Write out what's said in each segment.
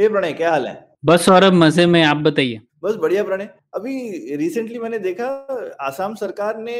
ए प्रणय क्या हाल है? बस सौरभ मज़े में आप बताइए। बस बढ़िया प्रणय। अभी रिसेंटली मैंने देखा आसाम सरकार ने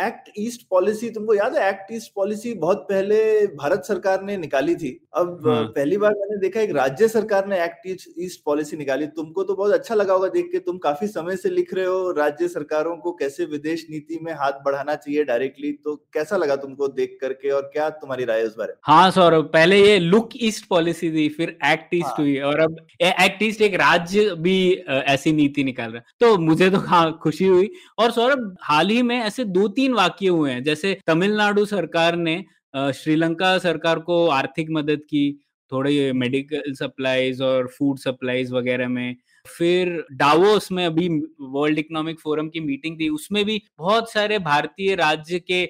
एक्ट ईस्ट पॉलिसी तुमको याद है एक्ट ईस्ट पॉलिसी बहुत पहले भारत सरकार ने निकाली थी अब हाँ। पहली बार मैंने देखा एक राज्य सरकार ने एक्ट ईस्ट पॉलिसी निकाली तुमको तो बहुत अच्छा लगा होगा देख के तुम काफ़ी समय से लिख रहे हो राज्य सरकारों को कैसे विदेश नीति में हाथ बढ़ाना चाहिए डायरेक्टली तो कैसा लगा तुमको देख करके और क्या तुम्हारी राय उस बारे में हाँ सौरभ पहले ये लुक ईस्ट पॉलिसी थी फिर एक्ट ईस्ट हाँ। हुई और अब एक्ट ईस्ट एक राज्य भी ऐसी नीति निकाल रहा है तो मुझे तो खुशी हुई। और सौरभ, हाल ही में ऐसे दो तीन वाक्य हुए हैं। जैसे तमिलनाडु सरकार ने श्रीलंका सरकार को आर्थिक मदद की, थोड़े मेडिकल सप्लाईज और फ़ूड सप्लाईज वगैरह में। फिर डावोस में अभी वर्ल्ड इकोनॉमिक फोरम की मीटिंग थी, उसमें भी बहुत सारे भारतीय राज्य के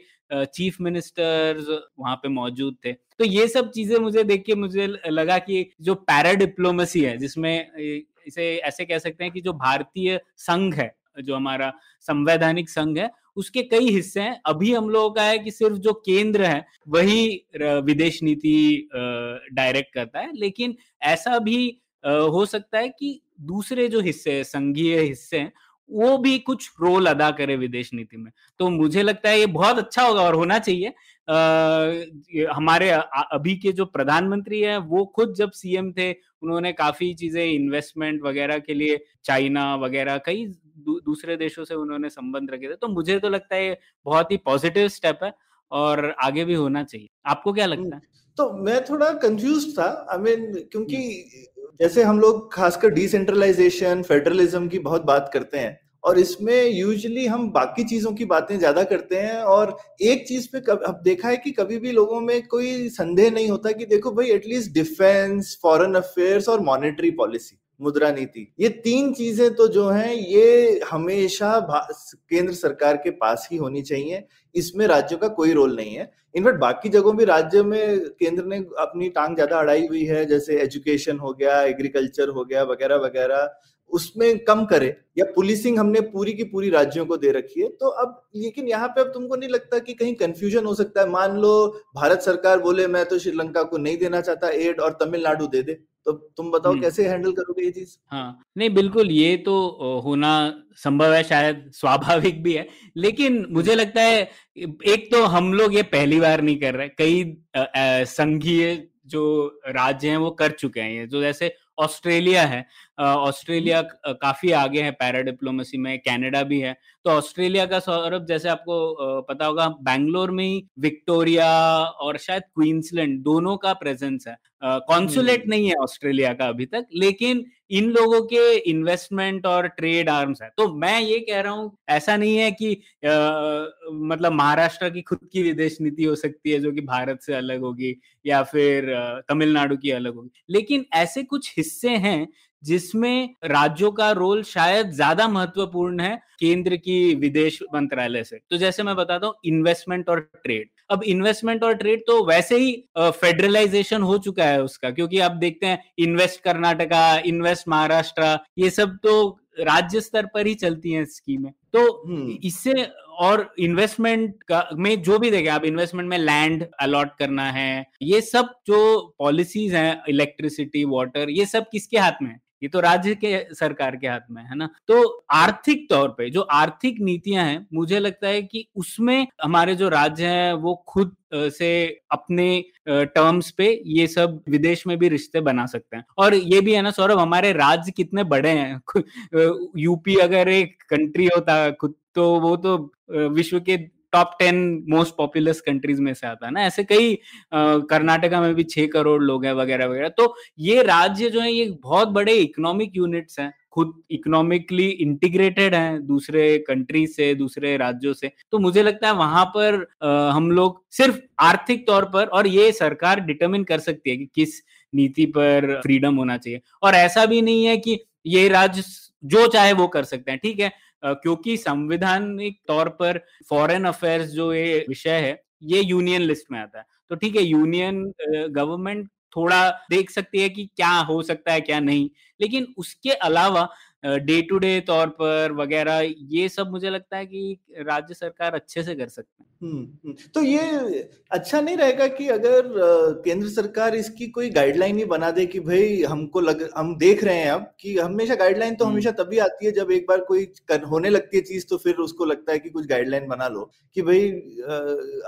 चीफ मिनिस्टर्स वहाँ पे मौजूद थे। तो ये सब चीज़ें मुझे देख के मुझे लगा कि जो पैरा डिप्लोमेसी है, जिसमें इसे ऐसे कह सकते हैं कि जो भारतीय संघ है, जो हमारा संवैधानिक संघ है, उसके कई हिस्से हैं। अभी हम लोगों का है कि सिर्फ़ जो केंद्र है, वही विदेश नीति डायरेक्ट करता है। लेकिन ऐसा भी हो सकता है कि दूसरे जो हिस्से हैं, संघीय हिस्से हैं, वो भी कुछ रोल अदा करे विदेश नीति में। तो मुझे लगता है ये बहुत अच्छा होगा और होना चाहिए। ये हमारे अभी के जो प्रधानमंत्री हैं वो खुद जब सीएम थे उन्होंने काफ़ी चीज़ें इन्वेस्टमेंट वगैरह के लिए चाइना वगैरह कई दू, दूसरे देशों से उन्होंने संबंध रखे थे। तो मुझे तो लगता है ये बहुत ही पॉजिटिव स्टेप है और आगे भी होना चाहिए। आपको क्या लगता है? तो मैं थोड़ा कंफ्यूज था। आई I मीन mean, क्योंकि जैसे हम लोग खासकर डिसेंट्रलाइजेशन फेडरलिज्म की बहुत बात करते हैं और इसमें यूजली हम बाकी चीज़ों की बातें ज़्यादा करते हैं और एक चीज़ पे कब, अब देखा है कि कभी भी लोगों में कोई संदेह नहीं होता कि देखो भाई at least defence foreign affairs और मॉनेटरी पॉलिसी मुद्रा नीति, ये तीन चीज़ें तो जो हैं, ये हमेशा केंद्र सरकार के पास ही होनी चाहिए। इसमें राज्यों का कोई रोल नहीं है। इनफैक्ट बाकी जगहों भी राज्य में केंद्र ने अपनी टांग ज़्यादा अड़ाई हुई है, जैसे एजुकेशन हो गया एग्रीकल्चर हो गया, वगैरह वगैरह। उसमें कम करे या पुलिसिंग हमने पूरी की पूरी राज्यों को दे रखी है तो अब लेकिन यहाँ पे अब तुमको नहीं लगता कि कहीं कंफ्यूजन हो सकता है? मान लो भारत सरकार बोले मैं तो श्रीलंका को नहीं देना चाहता एड और तमिलनाडु दे दे। तो तुम बताओ हम्म। कैसे हैंडल करोगे ये चीज़? हाँ नहीं बिल्कुल ये तो होना संभव है शायद स्वाभाविक भी है लेकिन मुझे लगता है एक तो हम लोग ये पहली बार नहीं कर रहे कई संघीय जो राज्य हैं वो कर चुके हैं ये जो जैसे ऑस्ट्रेलिया है ऑस्ट्रेलिया काफ़ी आगे है पैरा डिप्लोमेसी में कनाडा भी है। तो ऑस्ट्रेलिया का सौरभ जैसे आपको पता होगा बैंगलोर में ही विक्टोरिया और शायद क्वींसलैंड दोनों का प्रेजेंस है। कॉन्सुलेट हम्म। नहीं है ऑस्ट्रेलिया का अभी तक लेकिन इन लोगों के इन्वेस्टमेंट और ट्रेड आर्म्स है। तो मैं ये कह रहा हूँ ऐसा नहीं है कि अ, मतलब महाराष्ट्र की खुद की विदेश नीति हो सकती है जो कि भारत से अलग होगी या फिर तमिलनाडु की अलग होगी। लेकिन ऐसे कुछ हिस्से हैं जिसमें राज्यों का रोल शायद ज़्यादा महत्वपूर्ण है केंद्र की विदेश मंत्रालय से। तो जैसे मैं बताता हूँ इन्वेस्टमेंट और ट्रेड अब इन्वेस्टमेंट और ट्रेड तो वैसे ही फेडरलाइजेशन हो चुका है उसका, क्योंकि आप देखते हैं इन्वेस्ट कर्नाटका इन्वेस्ट महाराष्ट्र, ये सब तो राज्य स्तर पर ही चलती हैं स्कीमें तो हम्म। इससे और इन्वेस्टमेंट का में जो भी देखें आप इन्वेस्टमेंट में लैंड अलॉट करना है ये सब जो पॉलिसीज़ हैं इलेक्ट्रिसिटी वाटर ये सब किसके हाथ में है ये तो राज्य के सरकार के हाथ में है ना? तो आर्थिक तौर पे जो आर्थिक नीतियाँ हैं, मुझे लगता है कि उसमें हमारे जो राज्य हैं, वो खुद से अपने टर्म्स पे ये सब विदेश में भी रिश्ते बना सकते हैं। और ये भी है ना, सौरभ, हमारे राज्य कितने बड़े हैं? यूपी अगर एक कंट्री होता खुद तो वो तो विश्व के top ten most populous countries में से आता है ना? ऐसे कई कर्नाटका में भी छह करोड़ लोग हैं वगैरह वगैरह। तो ये राज्य जो है ये बहुत बड़े इकोनॉमिक यूनिट्स हैं खुद इकोनॉमिकली इंटीग्रेटेड हैं दूसरे कंट्री से दूसरे राज्यों से। तो मुझे लगता है वहाँ पर अ, हम लोग सिर्फ़ आर्थिक तौर पर और ये सरकार डिटरमिन कर सकती है कि किस नीति पर फ्रीडम होना चाहिए। और ऐसा भी नहीं है कि ये राज्य जो चाहे वो कर सकते हैं ठीक है? क्योंकि संविधानिक तौर पर फॉरेन अफेयर्स जो ये विषय है, ये यूनियन लिस्ट में आता है। तो ठीक है यूनियन गवर्नमेंट थोड़ा देख सकती है कि क्या हो सकता है, क्या नहीं। लेकिन उसके अलावा डे टू डे तौर पर वगैरह ये सब मुझे लगता है कि राज्य सरकार अच्छे से कर सकते हैं। तो ये अच्छा नहीं रहेगा कि अगर केंद्र सरकार इसकी कोई गाइडलाइन ही बना दे कि भाई हमको लग हम देख रहे हैं अब कि हमेशा गाइडलाइन तो। हमेशा तभी आती है जब एक बार कोई कर, होने लगती है चीज़ तो फिर उसको लगता है कि कुछ गाइडलाइन बना लो कि भाई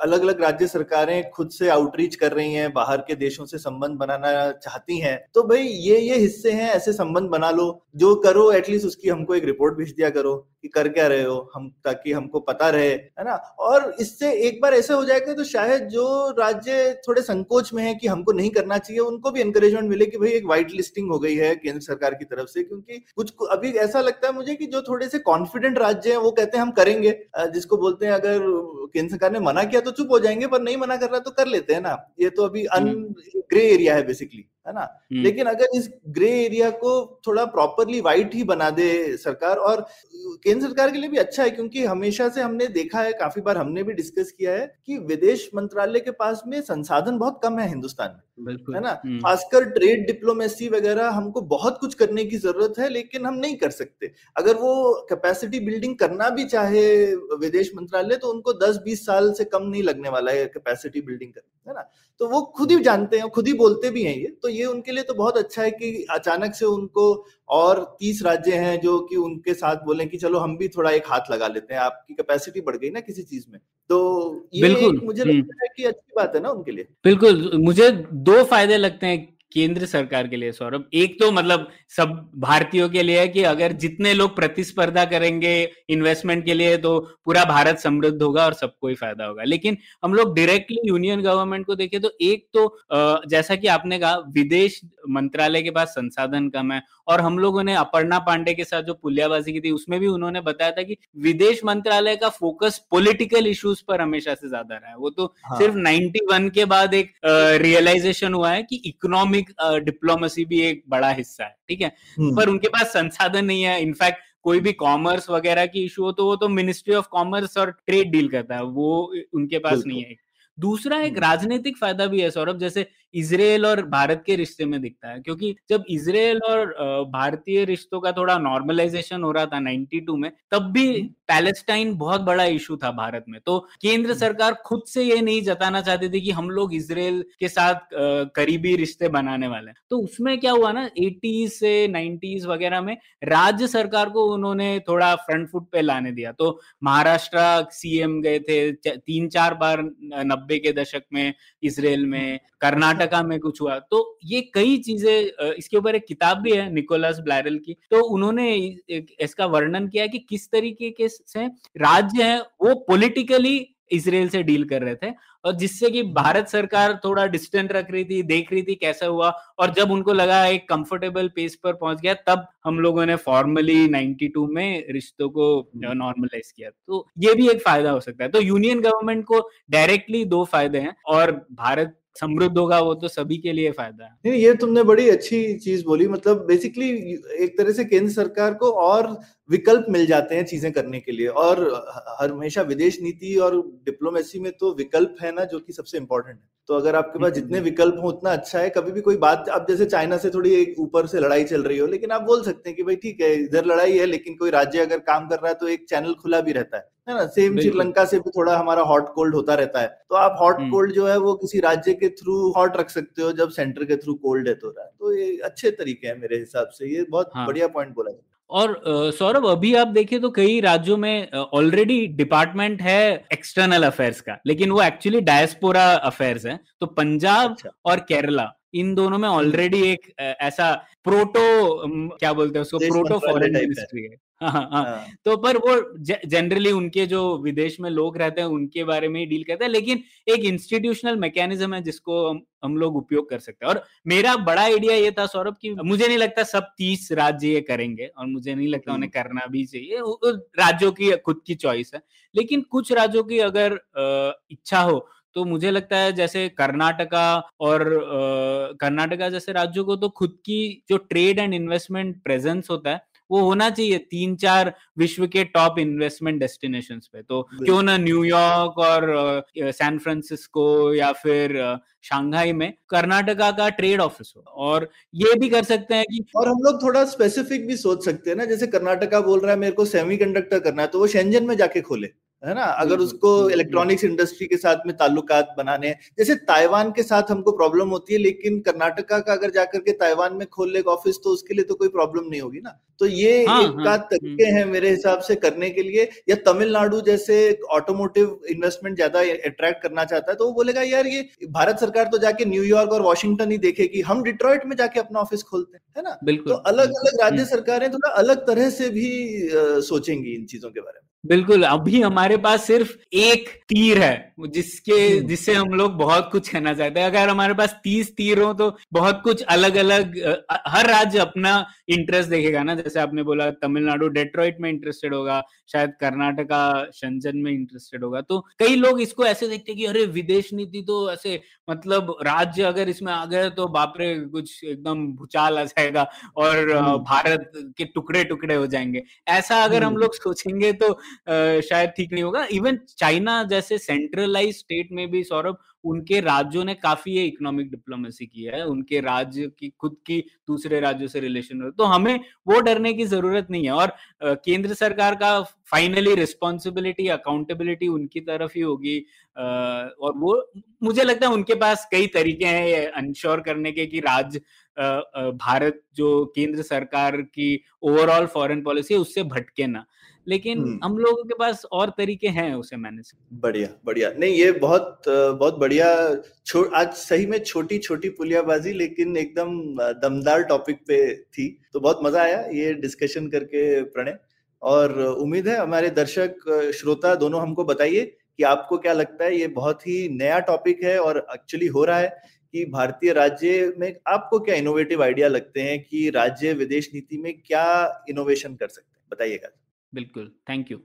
अलग अलग राज्य सरकारें खुद से आउटरीच कर रही हैं बाहर के देशों से संबंध बनाना चाहती हैं तो भाई ये ये हिस्से हैं ऐसे संबंध बना लो जो करो एटलीस्ट उसकी हमको एक रिपोर्ट भेज दिया करो कि कर क्या रहे हो हम ताकि हमको पता रहे है ना? और इससे एक बार ऐसा हो जाएगा तो शायद जो राज्य थोड़े संकोच में है कि हमको नहीं करना चाहिए उनको भी एनकरेजमेंट मिले कि भाई एक वाइट लिस्टिंग हो गई है केंद्र सरकार की तरफ़ से क्योंकि कुछ अभी ऐसा लगता है मुझे कि जो थोड़े से कॉन्फिडेंट राज्य है वो कहते हैं हम करेंगे। जिसको बोलते हैं अगर केंद्र सरकार ने मना किया तो चुप हो जाएँगे पर नहीं मना कर रहा तो कर लेते हैं ना। ये तो अभी अन ग्रे एरिया है बेसिकली है ना? हम्म। लेकिन अगर इस ग्रे एरिया को थोड़ा प्रॉपरली वाइट ही बना दे सरकार और केंद्र सरकार के लिए भी अच्छा है क्योंकि हमेशा से हमने देखा है काफ़ी बार हमने भी डिस्कस किया है कि विदेश मंत्रालय के पास में संसाधन बहुत कम है हिंदुस्तान में है ना? हम्म। खासकर ट्रेड डिप्लोमेसी वगैरह हमको बहुत कुछ करने की ज़रूरत है लेकिन हम नहीं कर सकते। अगर वो कैपेसिटी बिल्डिंग करना भी चाहे विदेश मंत्रालय तो उनको दस बीस साल से कम नहीं लगने वाला है कैपेसिटी बिल्डिंग करना है ना? तो वो खुद ही जानते हैं खुद ही बोलते भी हैं ये। तो ये उनके लिए तो बहुत अच्छा है कि अचानक से उनको और तीस राज्य हैं जो कि उनके साथ बोले कि चलो हम भी थोड़ा एक हाथ लगा लेते हैं आपकी कैपेसिटी बढ़ गई ना किसी चीज़ में। तो ये बिल्कुल मुझे हम्म। लगता है कि अच्छी बात है ना उनके लिए। बिल्कुल मुझे दो फ़ायदे लगते हैं केंद्र सरकार के लिए, सौरभ। एक तो मतलब सब भारतीयों के लिए है कि अगर जितने लोग प्रतिस्पर्धा करेंगे इन्वेस्टमेंट के लिए तो पूरा भारत समृद्ध होगा और सबको ही फ़ायदा होगा। लेकिन हम लोग डायरेक्टली यूनियन गवर्नमेंट को देखें तो एक तो जैसा कि आपने कहा, विदेश मंत्रालय के पास संसाधन कम है और हम लोगों ने अपर्णा पांडे के साथ जो पुलियाबाजी की थी उसमें भी उन्होंने बताया था कि विदेश मंत्रालय का फोकस पॉलिटिकल इश्यूज़ पर हमेशा से ज़्यादा रहा है वो तो हाँ। सिर्फ़ 91 के बाद एक रियलाइजेशन हुआ है कि इकोनॉमिक डिप्लोमेसी भी एक बड़ा हिस्सा है ठीक है हम्म। पर उनके पास संसाधन नहीं है इनफैक्ट कोई भी कॉमर्स वगैरह की इशू हो तो वो तो मिनिस्ट्री ऑफ़ कॉमर्स और ट्रेड डील करता है वो उनके पास नहीं है दूसरा एक हम्म। राजनीतिक फ़ायदा भी है सौरभ जैसे इसराइल और भारत के रिश्ते में दिखता है। क्योंकि जब इसराइल और भारतीय रिश्तों का थोड़ा नॉर्मलाइजेशन हो रहा था 92 में तब भी पैलेस्टाइन बहुत बड़ा इशू था भारत में। तो केंद्र सरकार खुद से ये नहीं जताना चाहती थी कि हम लोग इसराइल के साथ करीबी रिश्ते बनाने वाले हैं। तो उसमें क्या हुआ ना एटीज से नाइन्टीज वगैरह में राज्य सरकार को उन्होंने थोड़ा फ्रंट फुट पे लाने दिया। तो महाराष्ट्र सीएम गए थे तीन चार बार नब्बे के दशक में इसराइल में कर्नाटका में कुछ हुआ। तो ये कई चीज़ें इसके ऊपर एक किताब भी है निकोलस ब्लैरल की। तो उन्होंने इसका वर्णन किया कि किस तरीके के से राज्य है वो पॉलिटिकली इसराइल से डील कर रहे थे और जिससे कि भारत सरकार थोड़ा डिस्टेंट रख रही थी देख रही थी कैसा हुआ और जब उनको लगा एक कंफर्टेबल पेस पर पहुँच गया तब हम लोगों ने फॉर्मली 92 में रिश्तों को नॉर्मलाइज किया। तो ये भी एक फ़ायदा हो सकता है। तो यूनियन गवर्नमेंट को डायरेक्टली दो फ़ायदे हैं और भारत समृद्ध होगा वो तो सभी के लिए फ़ायदा है। नहीं ये तुमने बड़ी अच्छी चीज़ बोली मतलब बेसिकली एक तरह से केंद्र सरकार को और विकल्प मिल जाते हैं चीज़ें करने के लिए और हमेशा विदेश नीति और डिप्लोमेसी में तो विकल्प है ना जो कि सबसे इम्पोर्टेंट है। तो अगर आपके पास जितने विकल्प हो उतना अच्छा है कभी भी कोई बात अब जैसे चाइना से थोड़ी एक ऊपर से लड़ाई चल रही हो लेकिन आप बोल सकते हैं कि भाई ठीक है इधर लड़ाई है लेकिन कोई राज्य अगर काम कर रहा है तो एक चैनल खुला भी रहता है। है ना? सेम श्रीलंका से भी थोड़ा हमारा हॉट कोल्ड होता रहता है। तो आप हॉट हम्म। कोल्ड जो है वो किसी राज्य के थ्रू हॉट रख सकते हो जब सेंटर के थ्रू कोल्ड है तो। रहा है तो ये अच्छे तरीके हैं मेरे हिसाब से। ये बहुत हाँ. बढ़िया पॉइंट बोला और सौरभ अभी आप देखें तो कई राज्यों में ऑलरेडी डिपार्टमेंट है एक्सटर्नल अफेयर्स का लेकिन वो एक्चुअली डायस्पोरा अफेयर्स है। तो पंजाब अच्छा। और केरला इन दोनों में ऑलरेडी। एक ऐसा प्रोटो क्या बोलते हैं उसको? प्रोटो फॉरेन मिनिस्ट्री है। हाँ, हाँ, हाँ, हाँ। तो पर वो जनरली उनके जो विदेश में लोग रहते हैं उनके बारे में ही डील करते हैं लेकिन एक इंस्टीट्यूशनल मैकेनिज्म है जिसको हम, हम लोग उपयोग कर सकते हैं और मेरा बड़ा आइडिया ये था सौरभ कि मुझे नहीं लगता सब तीस राज्य ये करेंगे और मुझे नहीं लगता उन्हें हम्म। करना भी चाहिए राज्यों की खुद की चॉइस है लेकिन कुछ राज्यों की अगर इच्छा हो तो मुझे लगता है जैसे कर्नाटका और कर्नाटका जैसे राज्यों को तो खुद की जो ट्रेड एंड इन्वेस्टमेंट प्रेजेंस होता है वो होना चाहिए तीन चार विश्व के टॉप इन्वेस्टमेंट डेस्टिनेशन पे। तो क्यों ना न्यूयॉर्क और सैन फ्रांसिस्को या फिर शांघाई में कर्नाटका का ट्रेड ऑफ़िस हो। और ये भी कर सकते हैं कि और हम लोग थोड़ा स्पेसिफिक भी सोच सकते हैं ना, जैसे कर्नाटका बोल रहा है, मेरे को सेमीकंडक्टर करना है तो वो शेंजन में जाके खोले। है ना? अगर उसको इलेक्ट्रॉनिक्स इंडस्ट्री के साथ में ताल्लुकात बनाने हैं जैसे ताइवान के साथ हमको प्रॉब्लम होती है लेकिन कर्नाटका का अगर जाकर के ताइवान में खोल ले ऑफ़िस तो उसके लिए तो कोई प्रॉब्लम नहीं होगी ना? तो ये हाँ, एक हाँ, तरीके हम्म। हैं मेरे हिसाब से करने के लिए। या तमिलनाडु जैसे ऑटोमोटिव इन्वेस्टमेंट ज़्यादा अट्रैक्ट करना चाहता है तो वो बोलेगा यार ये भारत सरकार तो जाके न्यूयॉर्क और वॉशिंगटन ही देखेगी हम डिट्रॉइट में जाके अपना ऑफ़िस खोलते हैं है ना? बिल्कुल तो अलग अलग राज्य हम्म। सरकारें थोड़ा अलग तरह से भी सोचेंगी इन चीज़ों के बारे में। बिल्कुल अभी हमारे पास सिर्फ़ एक तीर है जिसके हम्म। जिससे हम लोग बहुत कुछ कहना चाहते हैं अगर हमारे पास तीस तीर हो तो बहुत कुछ अलग अलग हर राज्य अपना इंटरेस्ट देखेगा ना जैसे आपने बोला तमिलनाडु डेट्रॉइट में इंटरेस्टेड होगा शायद कर्नाटका शंजन में इंटरेस्टेड होगा तो कई लोग इसको ऐसे देखते हैं कि अरे विदेश नीति तो ऐसे मतलब राज्य अगर इसमें आ गए तो बापरे कुछ एकदम भूचाल आ जाएगा और हम्म। भारत के टुकड़े टुकड़े हो जाएँगे ऐसा अगर हम हम्म। लोग सोचेंगे तो शायद ठीक नहीं होगा। इवन चाइना जैसे सेंट्रलाइज स्टेट में भी, सौरभ, उनके राज्यों ने काफ़ी ये इकोनॉमिक डिप्लोमेसी की है। उनके राज्य की, खुद की दूसरे राज्यों से रिलेशन तो हमें वो डरने की ज़रूरत नहीं है। और केंद्र सरकार का फाइनली रिस्पॉन्सिबिलिटी अकाउंटेबिलिटी उनकी तरफ़ ही होगी। और वो, मुझे लगता है उनके पास कई तरीके हैं अंश्योर करने के कि राज्य भारत जो केंद्र सरकार की ओवरऑल फॉरेन पॉलिसी है उससे भटके ना। लेकिन हम्म। हम लोगों के पास और तरीके हैं उसे मैनेज बढ़िया बढ़िया। नहीं ये बहुत बहुत बढ़िया आज सही में छोटी छोटी पुलियाबाजी लेकिन एकदम दमदार टॉपिक पे थी। तो बहुत मज़ा आया ये डिस्कशन करके प्रणय। और उम्मीद है हमारे दर्शक श्रोता दोनों हमको बताइए कि आपको क्या लगता है ये बहुत ही नया टॉपिक है और एक्चुअली हो रहा है। कि भारतीय राज्य में आपको क्या इनोवेटिव आइडिया लगते हैं कि राज्य विदेश नीति में क्या इनोवेशन कर सकते हैं? बताइएगा बिल्कुल थैंक यू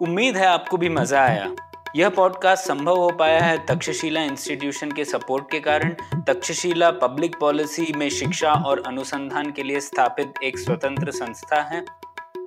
उम्मीद है आपको भी मज़ा आया। यह पॉडकास्ट संभव हो पाया है तक्षशिला इंस्टीट्यूशन के सपोर्ट के कारण। तक्षशिला पब्लिक पॉलिसी में शिक्षा और अनुसंधान के लिए स्थापित एक स्वतंत्र संस्था है।